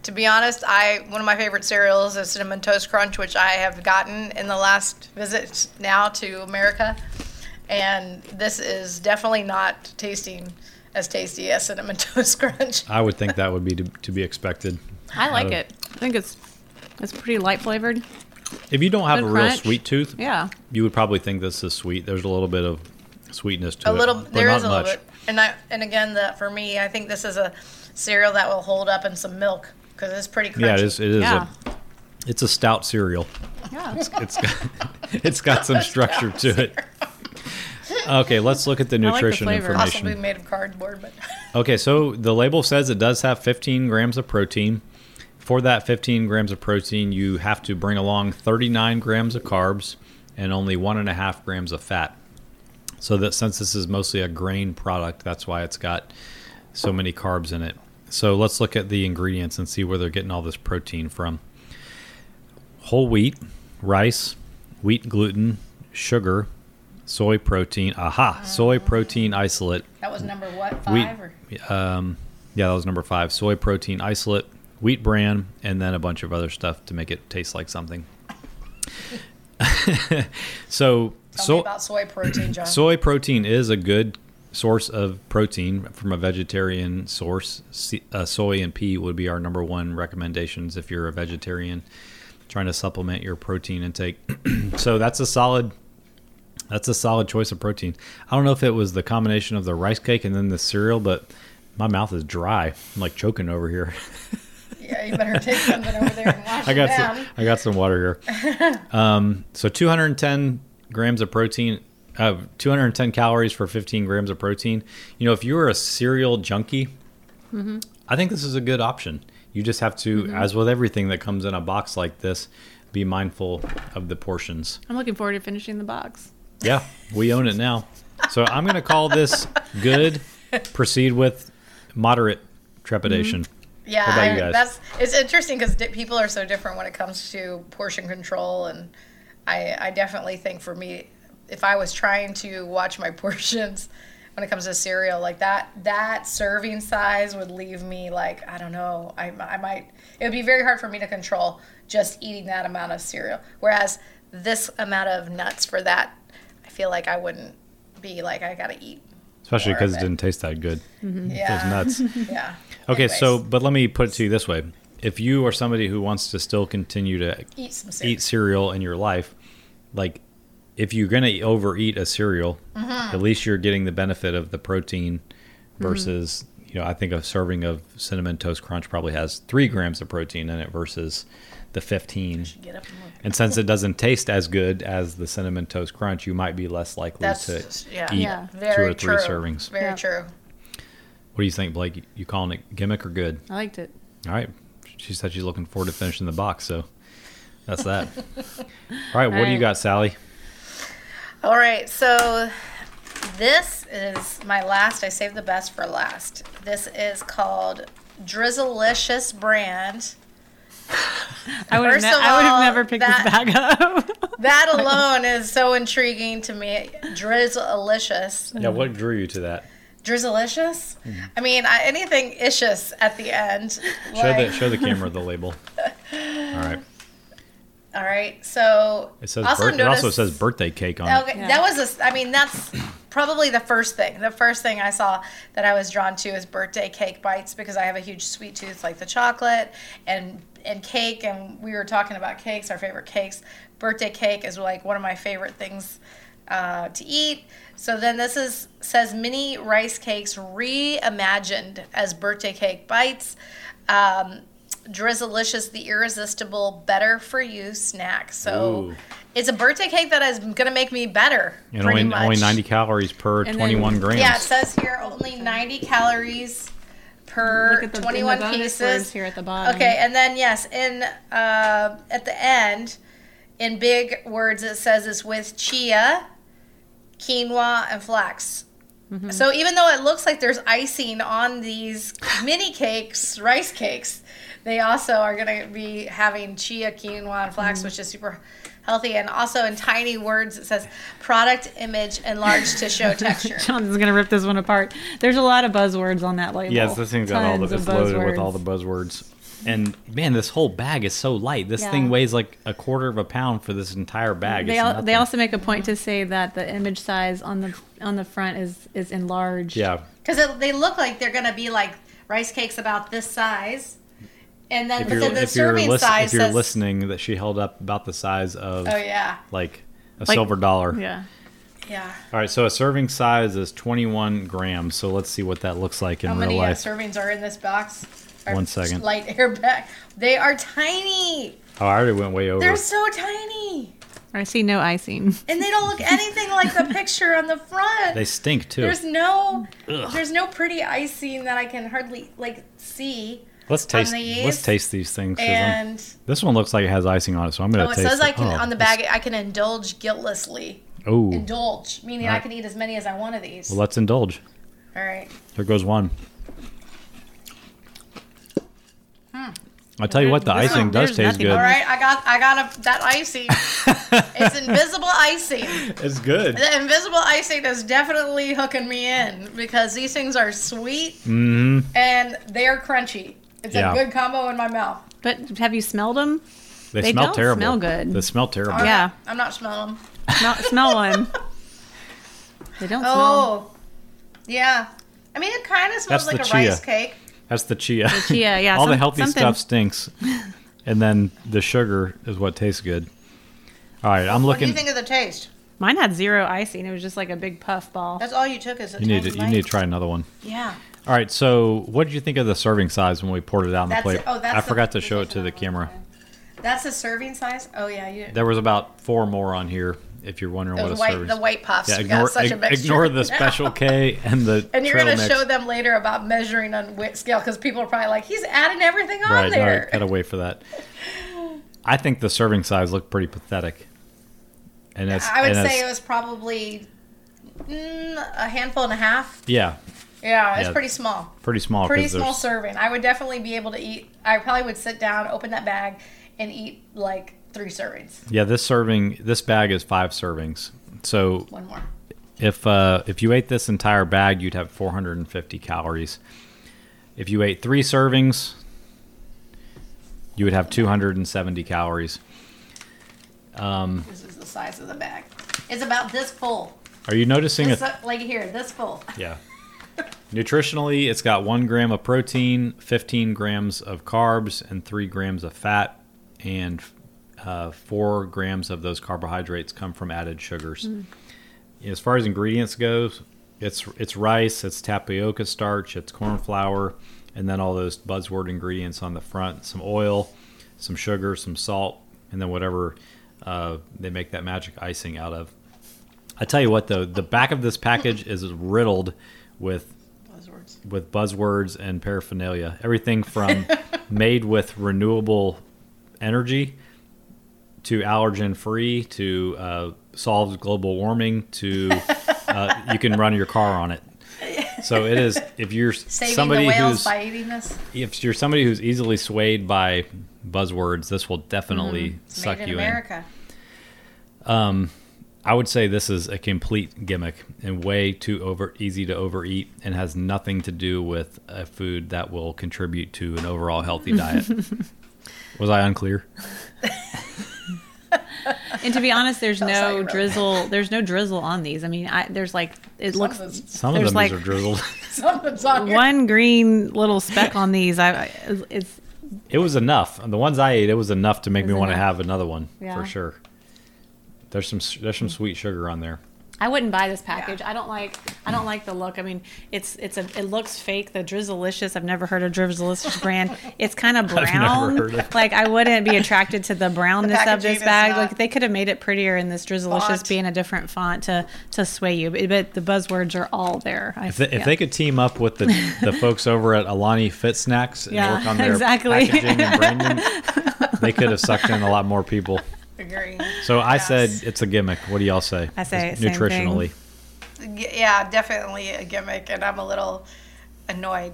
to be honest, I one of my favorite cereals is cinnamon toast crunch, which I have gotten in the last visit now to America, and this is definitely not tasting as tasty as cinnamon toast crunch. I would think that would be to, to be expected. I like Out of- it. I think it's it's pretty light flavored. If you don't have Good a real sweet tooth, Yeah. you would probably think this is sweet. There's a little bit of sweetness to a it. little, but there not is a little bit, and I and again, that for me, I think this is a cereal that will hold up in some milk because it's pretty crunchy. Yeah, it is. It is Yeah. a. It's a stout cereal. Yeah. It's got, it's got some structure to it. Okay, let's look at the like the nutrition. Possibly information. made of cardboard, but Okay, so the label says it does have 15 grams of protein. For that 15 grams of protein, you have to bring along 39 grams of carbs and only one and a half grams of fat. So that since this is mostly a grain product, that's why it's got so many carbs in it. So let's look at the ingredients and see where they're getting all this protein from. Whole wheat, rice, wheat gluten, sugar, soy protein. Aha, soy protein isolate, that was number what five or Um, yeah, that was number five. Soy protein isolate, wheat bran, and then a bunch of other stuff to make it taste like something. so, so about soy protein, John. soy protein is a good source of protein from a vegetarian source. Uh, soy and pea would be our number one recommendations if you're a vegetarian trying to supplement your protein intake. so that's a solid. That's a solid choice of protein. I don't know if it was the combination of the rice cake and then the cereal, but my mouth is dry. I'm like choking over here. yeah, you better take something over there and wash I it got down. some, I got some water here. um, so 210 grams of protein, uh, 210 calories for 15 grams of protein. You know, if you're a cereal junkie, I think this is a good option. You just have to, as with everything that comes in a box like this, be mindful of the portions. I'm looking forward to finishing the box. Yeah, we own it now. So I'm going to call this good. Proceed with moderate trepidation. Mm-hmm. Yeah, about you I, that's it's interesting because di- people are so different when it comes to portion control, and I I definitely think for me, if I was trying to watch my portions when it comes to cereal, like that that serving size would leave me like I don't know, I I might it would be very hard for me to control just eating that amount of cereal, whereas this amount of nuts for that, feel like I wouldn't be like I gotta eat. Especially because it it. didn't taste that good. Yeah, Those nuts. yeah. Okay, so but let me put it to you this way: if you are somebody who wants to still continue to Eat some cereal. eat cereal in your life, like if you're gonna overeat a cereal, Mm-hmm. at least you're getting the benefit of the protein versus Mm-hmm. you know I think a serving of cinnamon toast crunch probably has three grams of protein in it versus the 15. Get up and look. And since it doesn't taste as good as the cinnamon toast crunch, you might be less likely That's to yeah. eat Yeah. two or three true. servings. Very Yeah. true. What do you think, Blake? You calling it gimmick or good? I liked it. All right. She said she's looking forward to finishing the box, so that's that. All right, what do you got, Sally? All right, so this is my last. I saved the best for last. This is called Drizzilicious brand. I would have First ne- of I would have never picked that- this bag up. That alone is so intriguing to me. Drizzilicious. Yeah, what drew you to that? Drizzilicious? Mm-hmm. I mean, I, anything ishous at the end. Show like- the show the camera the label. All right. All right, so It says also bir- it also says birthday cake on it. Okay, Yeah. that was a. s- I mean, that's probably the first thing. The first thing I saw that I was drawn to is birthday cake bites because I have a huge sweet tooth, like the chocolate and and cake. And we were talking about cakes, our favorite cakes. Birthday cake is like one of my favorite things uh, to eat. So then this is says mini rice cakes reimagined as birthday cake bites. Um, Drizzlicious, the irresistible, better for you snack. So Ooh. it's a birthday cake that is going to make me better. And only much. only 90 calories per And then- 21 grams. Yeah, it says here only 90 calories per Look at the, in the 21 bonus pieces. here at the bottom. Okay, and then yes, in uh, at the end, in big words, it says it's with chia, quinoa, and flax. Mm-hmm. So even though it looks like there's icing on these mini cakes, rice cakes, they also are going to be having chia, quinoa, and Mm-hmm. flax, which is super healthy. And also in tiny words, it says product image enlarged to show texture. Jonathan's gonna rip this one apart. There's a lot of buzzwords on that label. Yes, this thing's got all the it's of loaded with buzzwords. all the buzzwords. And man, this whole bag is so light. This Yeah. thing weighs like a quarter of a pound for this entire bag. They al- they also make a point to say that the image size on the on the front is is enlarged. yeah. Because they look like they're going to be like rice cakes about this size. And then If but you're then the if you're, serving lis- size if you're says, listening, that she held up about the size of oh, yeah. like a Like- silver dollar. Yeah. Yeah. All right, so a serving size is 21 grams. So let's see what that looks like in How real many uh, life. servings are in this box? Our One second. Light air bag. They are tiny. oh, I already went way over. They're so tiny. I see no icing. And they don't look anything like the picture on the front. They stink too. There's no Ugh. there's no pretty icing that I can hardly like see. Let's taste. these, Let's taste these things. And This one looks like it has icing on it, so I'm gonna oh, it taste says I can Oh, on the bag I can indulge guiltlessly. Oh, Indulge, meaning I can eat as many as I want of these. well, let's indulge. All right. There goes one. I tell you what, the icing does taste nothing good. All right, I got I got a, that icing. it's invisible icing. It's good. The invisible icing is definitely hooking me in because these things are sweet hmm and they're crunchy. It's Yeah. a good combo in my mouth. But have you smelled them? They, They smell don't terrible. smell good. They smell terrible. Yeah. I'm not smelling them. Smell, smell one. They don't smell. Oh, yeah. I mean, it kind of smells That's like the a chia. rice cake. That's the chia. The chia, yeah, All the some- healthy something- stuff stinks, and then the sugar is what tastes good. All right, I'm looking. What do you think of the taste? Mine had zero icing. It was just like a big puff ball. That's all you took is a You need to you need to try another one. Yeah. All right, so what did you think of the serving size when we poured it out on the That's plate? it. Oh, that's I the- forgot to show it to the camera. That's a serving size. Oh yeah, you. There was about four more on here. If you're wondering what a Those white, serving. the white puffs. yeah, got ignore such a ig- mixture. ignore the special K and the And you're trail going to mix. show them later about measuring on wit scale because people are probably like, he's adding everything on Right, all there. right, gotta wait for that. I think the serving size looked pretty pathetic. And it's, I would and say it's- it was probably mm, a handful and a half. yeah, Yeah, it's Yeah. pretty small. pretty small. Pretty small there's- serving. I would definitely be able to eat. I probably would sit down, open that bag, and eat like three servings. Yeah, this serving, this bag is five servings. So One more. if uh, if you ate this entire bag, you'd have 450 calories. If you ate three servings, you would have 270 calories. Um, This is the size of the bag. It's about this full. are you noticing This, it? like here, this full. Yeah. Nutritionally, it's got one gram of protein, 15 grams of carbs, and three grams of fat, and uh, four grams of those carbohydrates come from added sugars. As far as ingredients goes, it's it's rice, it's tapioca starch, it's corn flour, and then all those buzzword ingredients on the front: some oil, some sugar, some salt, and then whatever uh, they make that magic icing out of. I tell you what, though, the back of this package is riddled with Buzzwords. with buzzwords and paraphernalia. Everything from made with renewable energy to allergen free to uh, solves global warming to uh, you can run your car on it. So it is if you're Saving somebody who's by eating this. if you're somebody who's easily swayed by buzzwords, this will definitely It's suck made in you America. in. I would say this is a complete gimmick and way too over easy to overeat and has nothing to do with a food that will contribute to an overall healthy diet. Was I unclear? And to be honest, there's Tell us how you no wrote drizzle. There's no drizzle on these. I mean, I, there's like it Some looks. of Some of them like- are drizzled. On. One green little speck on these. I, I it's It was enough. The ones I ate, it was enough to make me Was want to have another one Yeah. for sure. There's some there's some sweet sugar on there. I wouldn't buy this package. I don't like I don't like the look. I mean, it's it's a it looks fake. The Drizzilicious. I've never heard of Drizzilicious brand. It's kind of brown. of- Like I wouldn't be attracted to the brownness of this bag. Like they could have made it prettier in this Drizzilicious font. being a different font to to sway you. But, but the buzzwords are all there. I, If they, if they could team up with the, the folks over at Alani Fit Snacks and Yeah, work on their exactly. packaging and branding, they could have sucked in a lot more people. Agree. So I Yes. said it's a gimmick. What do y'all say? I say It's same thing. nutritionally. Yeah, definitely a gimmick, and I'm a little annoyed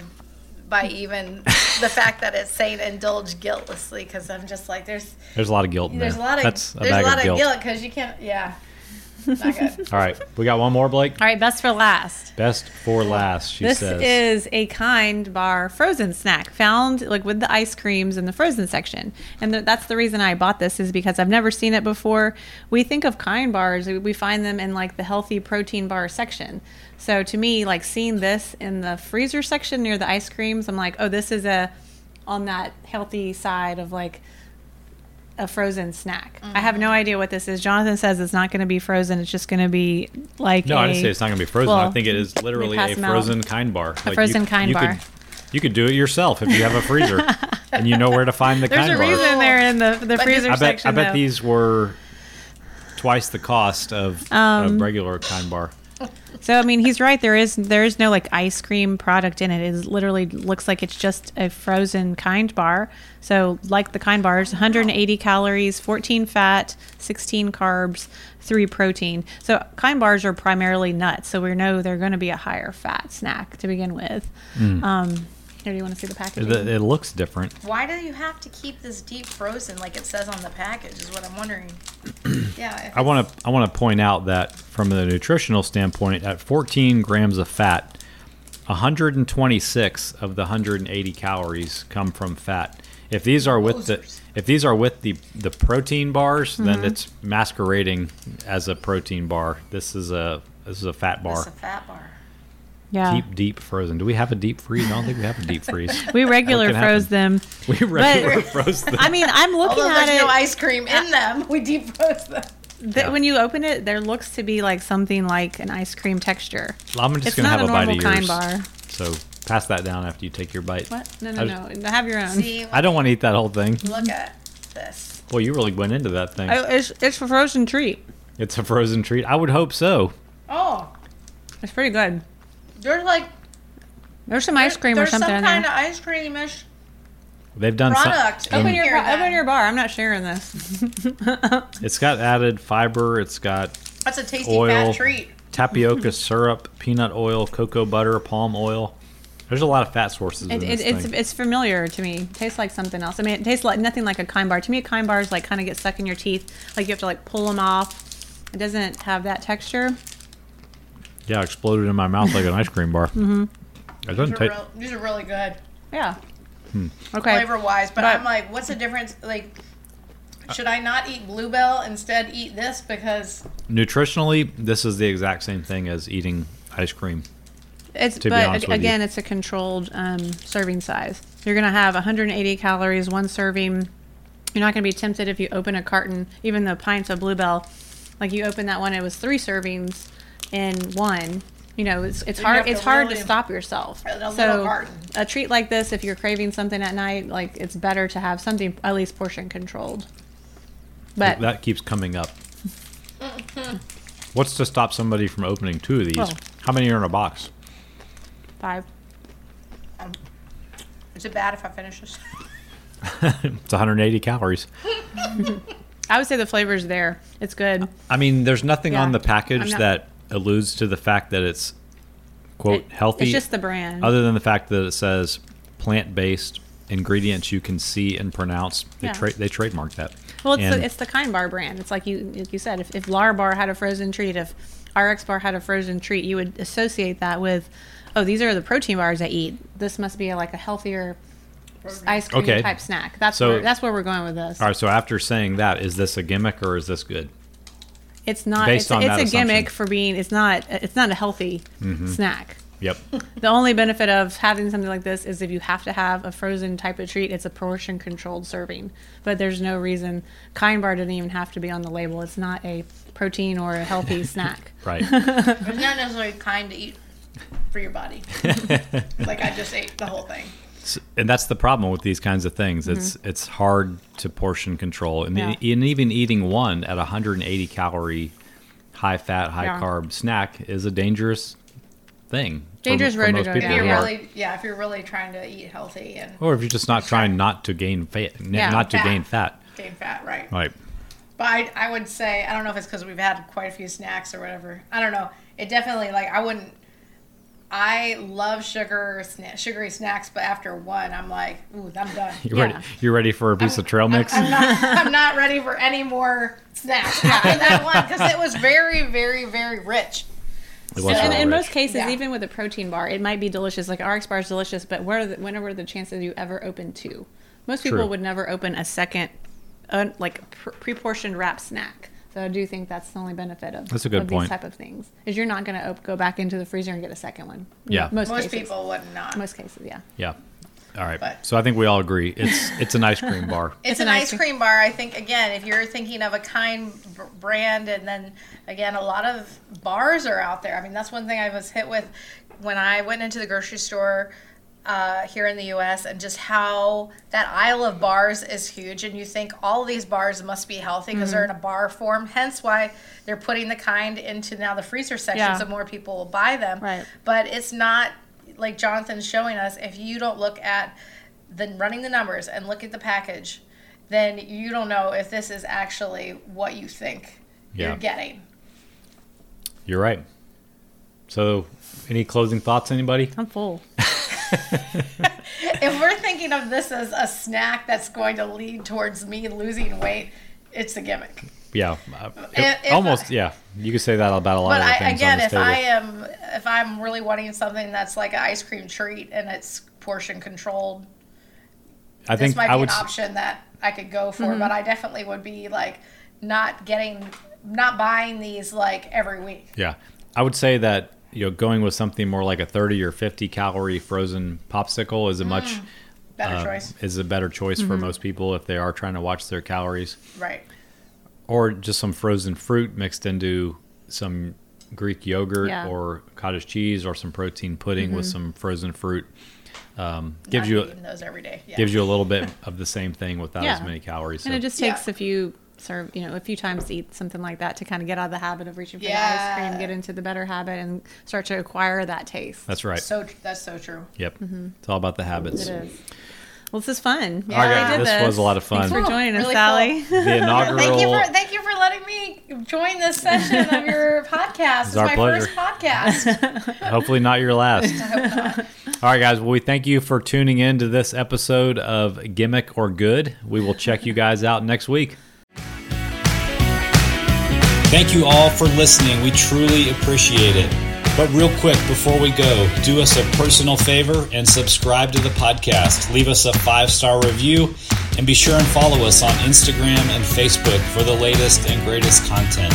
by even the fact that it's saying indulge guiltlessly because I'm just like there's There's a lot of guilt in there's a there. lot of That's a there's bag a lot of of guilt. guilt because you can't yeah not good. All right, we got one more, Blake. all right, best for last. Best for last, she says. this says. is a kind bar frozen snack found like with the ice creams in the frozen section and th- that's the reason i bought this is because i've never seen it before we think of kind bars we- we find them in like the healthy protein bar section so to me like seeing this in the freezer section near the ice creams i'm like oh this is a on that healthy side of like a frozen snack. I have no idea what this is. Jonathan says it's not going to be frozen. It's just going to be like no, I I didn't say it's not going to be frozen. I think it is literally pass a them out. frozen kind bar. A frozen kind you bar. Could, you could do it yourself if you have a freezer and you know where to find the There's kind a bar. reason they're in the the But freezer I bet section. I bet though. these were twice the cost of Um, a regular kind bar. So I mean, he's right. There is there is no like ice cream product in it. It is literally looks like it's just a frozen kind bar. So like the kind bars, 180 calories, 14 fat, 16 carbs, three protein. So kind bars are primarily nuts. So we know they're going to be a higher fat snack to begin with. Um, here, do you want to see the packaging? It, it looks different. Why do you have to keep this deep frozen like it says on the package? Is what I'm wondering. yeah, I want to I want to point out that from the nutritional standpoint, at 14 grams of fat, 126 of the 180 calories come from fat. If these are with the if these are with the the protein bars, Mm-hmm. then it's masquerading as a protein bar. This is a this is a fat bar. it's bar. a fat bar. Yeah. Deep deep frozen. Do we have a deep freeze? I don't think we have a deep freeze. we regular froze happen? them. We regular froze them. I mean, I'm looking Although at there's it. no ice cream in them, we deep froze them. th- Yeah. When you open it, there looks to be like something like an ice cream texture. I'm just it's gonna not have a a, bite normal of kind bar. So pass that down after you take your bite. What? No, I no, was- no. Have your own. See, I don't want to eat that whole thing. look at this. Well, you really went into that thing. Oh, it's, it's a frozen treat. It's a frozen treat. I would hope so. Oh, It's pretty good. There's like There's some ice cream or there's something some in kind there. of ice creamish They've done some. product. in Open your here open your bar. I'm not sharing this. It's got added fiber. It's got That's a tasty oil. fat treat. tapioca syrup, peanut oil, cocoa butter, palm oil. There's a lot of fat sources in It, it, this it's thing. it's familiar to me. It tastes like something else. I mean, it tastes like nothing like a kind bar. To me, a kind bars like kind of get stuck in your teeth. Like you have to like pull them off. It doesn't have that texture. Yeah, exploded in my mouth like an ice cream bar. Mm-hmm. It These doesn't are, taste. real, these are really good Yeah. Hmm. Okay. flavor wise, but, But- I'm like, what's the difference? Like, should I not eat Blue Bell instead eat this because Nutritionally, this is the exact same thing as eating ice cream. It's to be but honest ag- with again, you. it's a controlled um, serving size. You're gonna have 180 calories one serving. You're not gonna be tempted if you open a carton, even the pints of Blue Bell. Like you open that one, it was three servings in one. You know, it's it's hard to it's hard to stop yourself. A So a treat like this, if you're craving something at night, like it's better to have something at least portion controlled. But that keeps coming up. What's to stop somebody from opening two of these? Oh. How many are in a box? five. Um, is it bad if I finish this? It's 180 calories. I would say the flavor's there. It's good. I mean, there's nothing Yeah. on the package not- that alludes to the fact that it's quote It- healthy. It's just the brand. other than the fact that it says plant-based ingredients you can see and pronounce. They Yeah. tra- they trademark that. Well, it's And- the, it's the Kind Bar brand. It's like you like you said, if, if Larabar had a frozen treat, if RX Bar had a frozen treat, you would associate that with, oh, these are the protein bars I eat. This must be a, like a healthier ice cream Okay. type snack. That's So- where that's where we're going with this. all right. So after saying that, is this a gimmick or is this good? It's not. Based it's on it's that a gimmick for being. It's not. It's not a healthy mm-hmm. snack. Yep. The only benefit of having something like this is if you have to have a frozen type of treat, it's a portion controlled serving. But there's no reason. Kind Bar didn't even have to be on the label. It's not a protein or a healthy snack. Right. It's not necessarily kind to eat for your body. like I just ate the whole thing. S- and that's the problem with these kinds of things. It's it's hard to portion control, and, Mm-hmm. Yeah. and even eating one at 180 calorie, high fat, high Yeah. carb snack is a dangerous thing. Dangerous for road to most go people If you're really, yeah, if you're really trying to eat healthy and or if you're just not trying not to gain fat, Yeah. not to Fat. gain fat. gain fat, right? Right. But I, I would say I don't know if it's because we've had quite a few snacks or whatever. I don't know. It definitely like I wouldn't. I love sugar, sna- sugary snacks, but after one, I'm like, ooh, I'm done. You're Yeah. ready. You're ready for a piece of trail mix. I'm not, I'm not ready for any more snacks after that one because it was very, very, very rich. It was And in rich. most cases, Yeah. even with a protein bar, it might be delicious. Like RX bar is delicious, but what are the, when are the chances you ever open two? Most people True. would never open a second, uh, like pr- pre-portioned wrap snack. So I do think that's the only benefit of, That's a good of point. these type of things is you're not going to op- go back into the freezer and get a second one. Yeah. most, Most cases. people would not. Most cases, yeah. yeah. All right. But- so I think we all agree it's it's an ice cream bar. It's, an an ice ice cream bar. I think again, if you're thinking of a kind b- brand, and then again, a lot of bars are out there. I mean, that's one thing I was hit with when I went into the grocery store uh, here in the U.S. and just how that aisle of bars is huge, and you think all these bars must be healthy because they're in a bar form. Hence, why they're putting the kind into now the freezer section, Yeah. so more people will buy them. Right. But it's not like Jonathan's showing us. If you don't look at the running the numbers and look at the package, then you don't know if this is actually what you think Yeah. you're getting. You're right. So, any closing thoughts, anybody? I'm full. If we're thinking of this as a snack that's going to lead towards me losing weight, it's a gimmick. Yeah. uh, If- if almost. I- yeah. You could say that about a lot But of the I, things again, on this if table. I am if I'm really wanting something that's like an ice cream treat and it's portion controlled, I this think might I be would. an option that I could go for. Mm-hmm. But I definitely would be like not getting, not buying these like every week. Yeah, I would say that you know going with something more like a 30 or 50 calorie frozen popsicle is a much Better uh, choice, is a better choice Mm-hmm. for most people if they are trying to watch their calories, right? or just some frozen fruit mixed into some Greek yogurt Yeah. Mm-hmm. or cottage cheese or some protein pudding with some frozen fruit. Um, gives Not you eating those every day. Yeah. gives you a little bit of the same thing without as many calories. And so- it just Yeah. takes a few serve, you know, a few times to eat something like that to kind of get out of the habit of reaching for the ice cream, get into the better habit, and start to acquire that taste. That's right. So that's so true. Yep. Mm-hmm. It's all about the habits. It is. Well, this is fun. All right, Yeah, we this was a lot of fun. Thanks for Cool. joining us, Really Sally. The inaugural. Thank you for thank you for letting me join this session of your podcast. It's our my pleasure. first podcast. Hopefully not your last. All right, guys. Well, we thank you for tuning in to this episode of Gimmick or Good. We will check you guys out next week. Thank you all for listening. We truly appreciate it. But real quick before we go, do us a personal favor and subscribe to the podcast. Leave us a five star review and be sure and follow us on Instagram and Facebook for the latest and greatest content.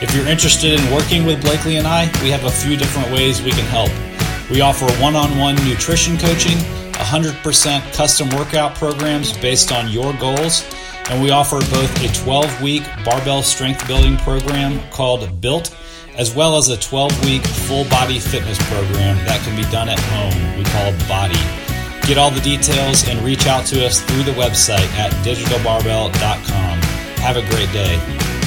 If you're interested in working with Blakely and I, we have a few different ways we can help. We offer one on one nutrition coaching, 100% custom workout programs based on your goals, and we offer both a 12 week barbell strength building program called Built, as well as a 12 week full body fitness program that can be done at home. We call Body. Get all the details and reach out to us through the website at digitalbarbell.com. Have a great day.